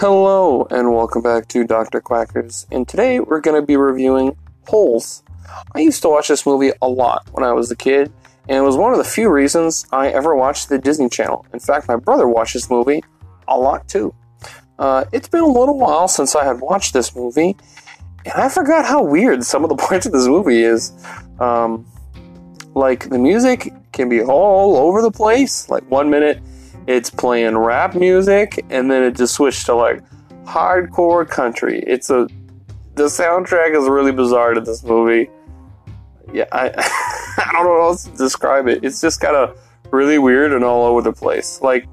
Hello, and welcome back to Dr. Quackers. And today we're going to be reviewing Holes. I used to watch this movie a lot when I was a kid, and it was one of the few reasons I ever watched the Disney Channel. In fact, my brother watched this movie a lot too. Uh, it's been a little while since I had watched this movie, and I forgot how weird some of the points of this movie is. Um, like, the music can be all over the place. Like, one minute it's playing rap music, and then it just switched to like hardcore country. It's a the soundtrack is really bizarre to this movie. Yeah, I I don't know how else to describe it. It's just kind of really weird and all over the place. Like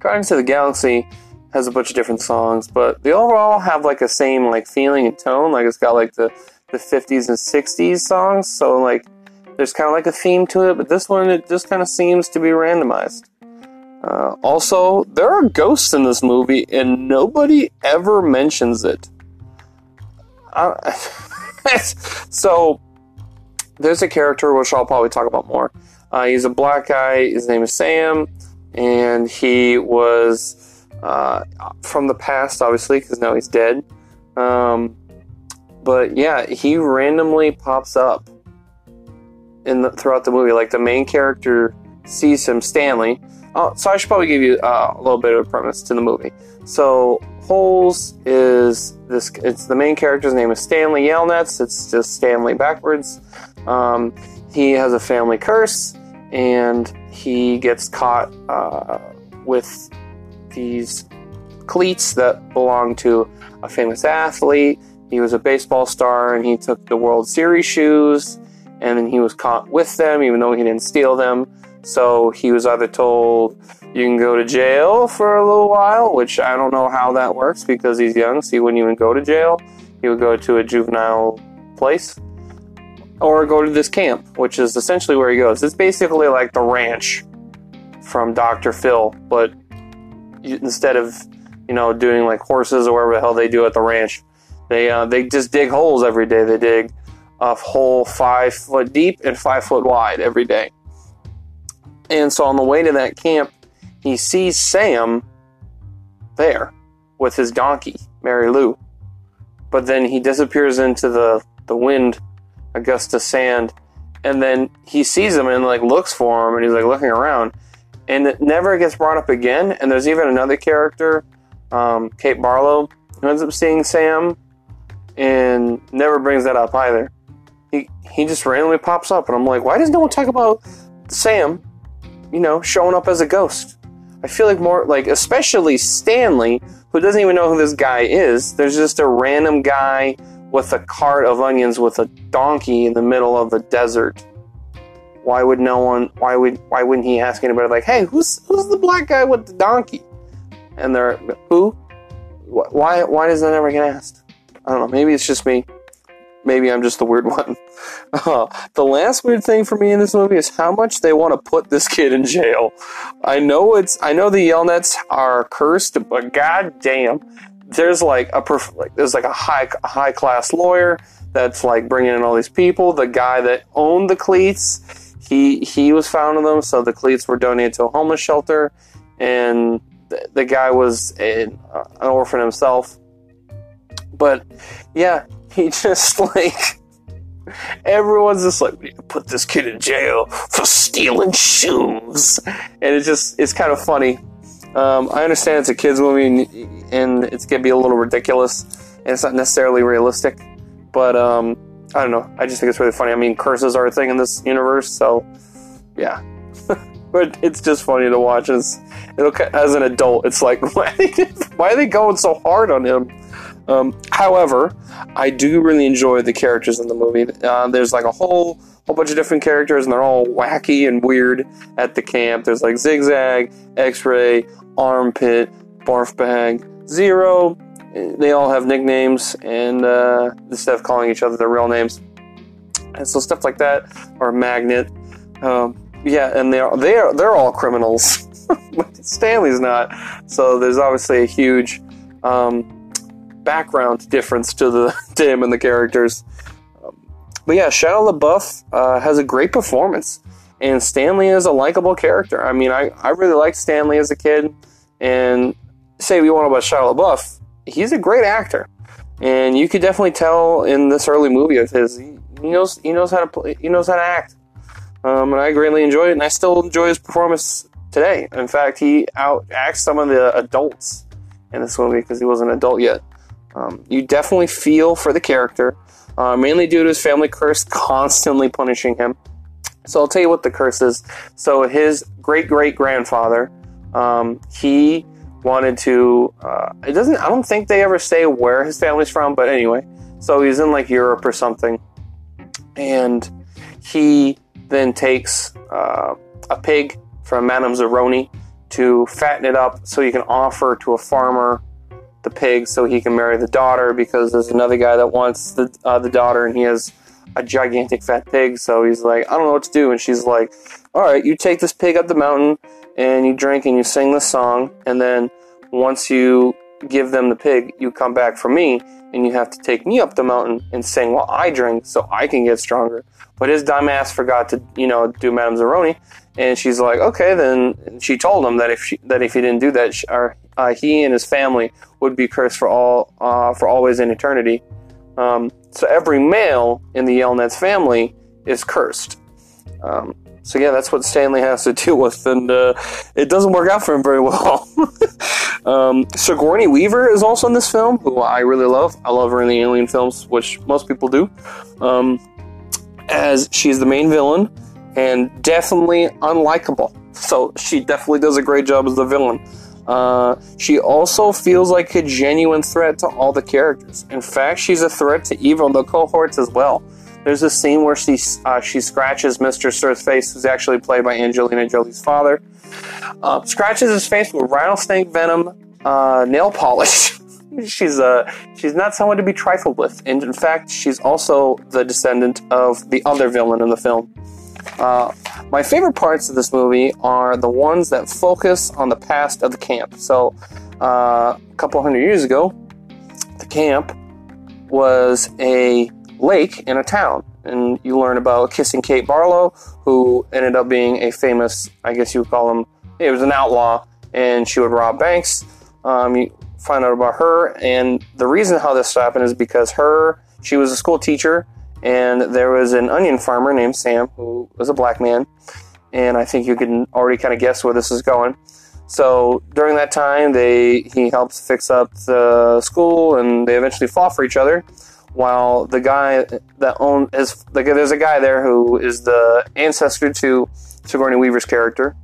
Guardians of the Galaxy has a bunch of different songs, but they overall have like a same like feeling and tone. Like it's got like the the 50s and 60s songs, so like there's kind of like a theme to it. But this one it just kind of seems to be randomized. Uh, also, there are ghosts in this movie, and nobody ever mentions it. Uh, so, there's a character which I'll probably talk about more. Uh, he's a black guy. His name is Sam, and he was uh, from the past, obviously, because now he's dead. Um, but yeah, he randomly pops up in the, throughout the movie. Like the main character sees him, Stanley Oh, so I should probably give you uh, a little bit of a premise to the movie. So Holes is this. It's the main character's name is Stanley Yelnats. It's just Stanley backwards. Um, he has a family curse, and he gets caught uh, with these cleats that belong to a famous athlete. He was a baseball star, and he took the World Series shoes, and then he was caught with them, even though he didn't steal them. So he was either told you can go to jail for a little while, which I don't know how that works because he's young, so he wouldn't even go to jail. He would go to a juvenile place or go to this camp, which is essentially where he goes. It's basically like the ranch from Dr. Phil, but instead of you know doing like horses or whatever the hell they do at the ranch, they uh, they just dig holes every day. They dig a hole five foot deep and five foot wide every day. And so on the way to that camp, he sees Sam there with his donkey, Mary Lou. But then he disappears into the, the wind, a gust of sand, and then he sees him and like looks for him and he's like looking around. And it never gets brought up again. And there's even another character, um, Kate Barlow, who ends up seeing Sam and never brings that up either. He he just randomly pops up and I'm like, why does no one talk about Sam you know, showing up as a ghost. I feel like more like, especially Stanley, who doesn't even know who this guy is. There's just a random guy with a cart of onions with a donkey in the middle of the desert. Why would no one? Why would? Why wouldn't he ask anybody like, "Hey, who's who's the black guy with the donkey?" And they're who? Why? Why does that never get asked? I don't know. Maybe it's just me. Maybe I'm just the weird one. Uh, the last weird thing for me in this movie is how much they want to put this kid in jail. I know it's I know the Yelnats are cursed, but goddamn, there's like a perf- like, there's like a high high class lawyer that's like bringing in all these people. The guy that owned the cleats, he he was found in them, so the cleats were donated to a homeless shelter, and the, the guy was an orphan himself. But yeah, he just like everyone's just like, we need to put this kid in jail for stealing shoes, and it's just it's kind of funny. Um, I understand it's a kids movie and, it's gonna be a little ridiculous, and it's not necessarily realistic, but um, I don't know. I just think it's really funny. I mean, curses are a thing in this universe, so yeah. but it's just funny to watch as as an adult. It's like why are they, why are they going so hard on him? Um, however, I do really enjoy the characters in the movie. Uh, there's like a whole whole bunch of different characters, and they're all wacky and weird at the camp. There's like Zigzag, X-Ray, Armpit, Barf Bag, Zero. They all have nicknames, and uh, instead of calling each other their real names, and so stuff like that, or Magnet. Um, yeah, and they're they're they're all criminals. Stanley's not. So there's obviously a huge um, background difference to the to him and the characters. Um, but yeah, Shia LaBeouf uh, has a great performance, and Stanley is a likable character. I mean, I, I really liked Stanley as a kid, and say we want about Shia LaBeouf, he's a great actor, and you could definitely tell in this early movie of his, he, knows he knows how to play, he knows how to act, um, and I greatly enjoyed it, and I still enjoy his performance today. In fact, he out acts some of the adults in this movie because he wasn't an adult yet. Um, you definitely feel for the character, uh, mainly due to his family curse constantly punishing him. So I'll tell you what the curse is. So his great great grandfather, um, he wanted to. Uh, it doesn't. I don't think they ever say where his family's from, but anyway. So he's in like Europe or something, and he then takes uh, a pig from Madame Zeroni to fatten it up so he can offer to a farmer the pig so he can marry the daughter because there's another guy that wants the uh, the daughter and he has a gigantic fat pig. So he's like, I don't know what to do. And she's like, All right, you take this pig up the mountain and you drink and you sing this song. And then once you give them the pig, you come back for me and you have to take me up the mountain and sing while I drink so I can get stronger. But his dumb ass forgot to, you know, do Madame Zeroni. And she's like, okay, then she told him that if she, that if he didn't do that, she, or, uh, he and his family would be cursed for all uh, for always in eternity. Um, so every male in the Yelnats family is cursed. Um, so yeah, that's what Stanley has to deal with, and uh, it doesn't work out for him very well. um, Sigourney Weaver is also in this film, who I really love. I love her in the Alien films, which most people do. Um, as she's the main villain and definitely unlikable. So she definitely does a great job as the villain. Uh, she also feels like a genuine threat to all the characters. In fact, she's a threat to even the cohorts as well. There's a scene where she uh, she scratches Mr. Sir's face, who's actually played by Angelina Jolie's father. Uh, scratches his face with rattlesnake venom uh, nail polish. she's uh, she's not someone to be trifled with, and in fact, she's also the descendant of the other villain in the film. Uh, my favorite parts of this movie are the ones that focus on the past of the camp. So, uh, a couple hundred years ago, the camp was a lake in a town. And you learn about Kissing Kate Barlow, who ended up being a famous, I guess you would call him, it was an outlaw, and she would rob banks. Um, you find out about her, and the reason how this happened is because her, she was a school teacher, and there was an onion farmer named Sam who was a black man, and I think you can already kind of guess where this is going. So during that time, they he helps fix up the school, and they eventually fall for each other. While the guy that owned his, like, there's a guy there who is the ancestor to Sigourney Weaver's character,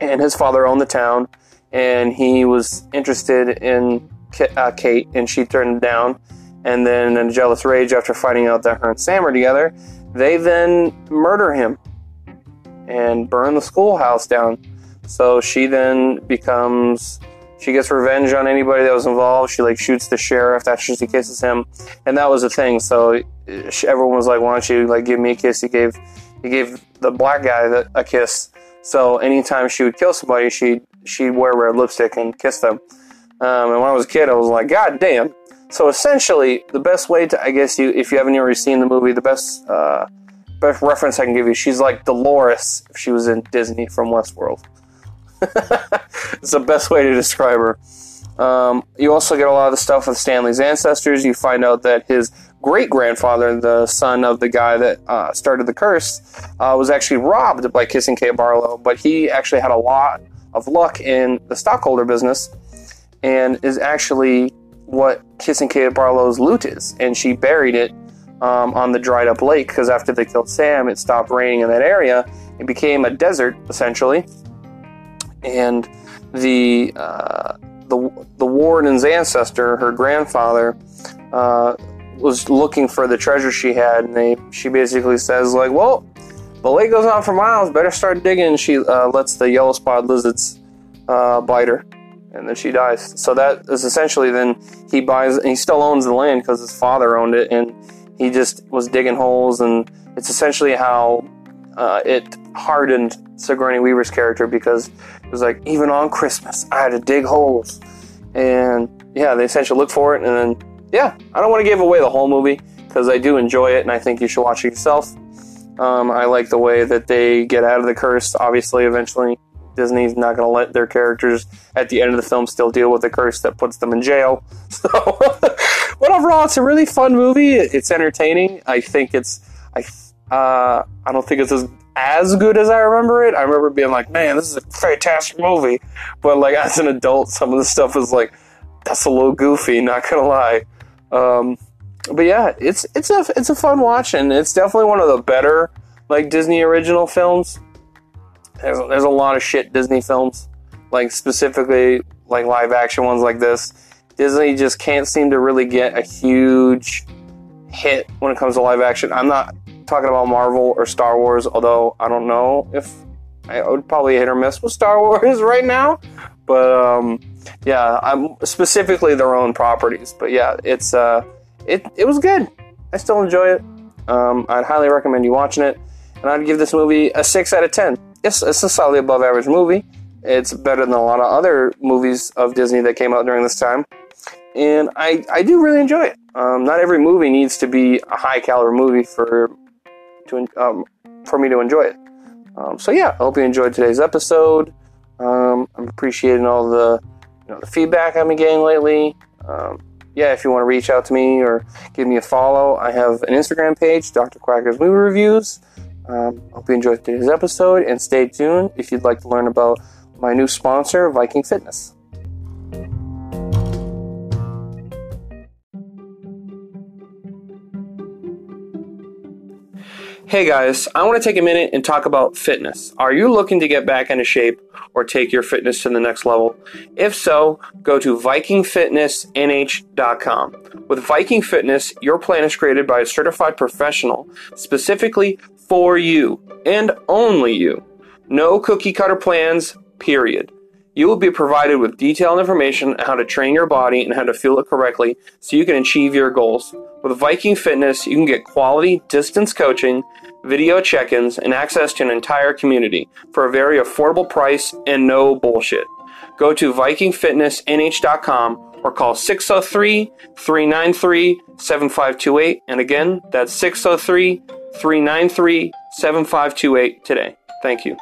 and his father owned the town, and he was interested in uh, Kate, and she turned him down and then, in a jealous rage, after finding out that her and Sam are together, they then murder him and burn the schoolhouse down. So she then becomes she gets revenge on anybody that was involved. She like shoots the sheriff after she kisses him, and that was the thing. So everyone was like, "Why don't you like give me a kiss?" He gave he gave the black guy a kiss. So anytime she would kill somebody, she she'd wear red lipstick and kiss them. Um, and when I was a kid, I was like, "God damn!" So essentially, the best way to, I guess, you if you haven't already seen the movie, the best uh, best reference I can give you, she's like Dolores if she was in Disney from Westworld. it's the best way to describe her. Um, you also get a lot of the stuff with Stanley's ancestors. You find out that his great grandfather, the son of the guy that uh, started the curse, uh, was actually robbed by Kissing Kate Barlow, but he actually had a lot of luck in the stockholder business and is actually what Kissing Kate Barlow's loot is, and she buried it um, on the dried up lake because after they killed Sam, it stopped raining in that area. It became a desert essentially, and the uh, the the warden's ancestor, her grandfather, uh, was looking for the treasure she had, and they she basically says like, "Well, the lake goes on for miles. Better start digging." She uh, lets the yellow spotted lizards uh, bite her and then she dies. So that is essentially then he buys, he still owns the land because his father owned it, and he just was digging holes, and it's essentially how uh, it hardened Sigourney Weaver's character because it was like even on Christmas I had to dig holes, and yeah, they essentially look for it, and then yeah, I don't want to give away the whole movie because I do enjoy it, and I think you should watch it yourself. Um, I like the way that they get out of the curse. Obviously, eventually Disney's not going to let their characters at the end of the film still deal with the curse that puts them in jail. So, but overall, it's a really fun movie. It's entertaining. I think it's I uh, I don't think it's as as good as I remember it. I remember being like, man, this is a fantastic movie. But like as an adult, some of the stuff is like that's a little goofy. Not gonna lie. Um, but yeah, it's it's a it's a fun watch, and it's definitely one of the better like Disney original films. There's there's a lot of shit Disney films, like specifically like live action ones like this. Disney just can't seem to really get a huge hit when it comes to live action. I'm not talking about Marvel or Star Wars, although I don't know if I would probably hit or miss with Star Wars right now. But um, yeah, I'm specifically their own properties. But yeah, it's uh, it it was good. I still enjoy it. Um, I'd highly recommend you watching it, and I'd give this movie a six out of ten. It's it's a solidly above average movie. It's better than a lot of other movies of Disney that came out during this time, and I I do really enjoy it. Um, not every movie needs to be a high caliber movie for to um, for me to enjoy it. Um, so yeah, I hope you enjoyed today's episode. Um, I'm appreciating all the you know the feedback I've been getting lately. Um, yeah, if you want to reach out to me or give me a follow, I have an Instagram page, Dr. Quacker's Movie Reviews. Um, hope you enjoyed today's episode and stay tuned if you'd like to learn about my new sponsor, Viking Fitness. Hey guys, I want to take a minute and talk about fitness. Are you looking to get back into shape or take your fitness to the next level? If so, go to VikingFitnessNH.com. With Viking Fitness, your plan is created by a certified professional specifically for you and only you. No cookie cutter plans, period. You will be provided with detailed information on how to train your body and how to fuel it correctly so you can achieve your goals. With Viking Fitness, you can get quality distance coaching, video check ins, and access to an entire community for a very affordable price and no bullshit. Go to VikingFitnessNH.com or call 603 393 7528. And again, that's 603 393 7528 today. Thank you.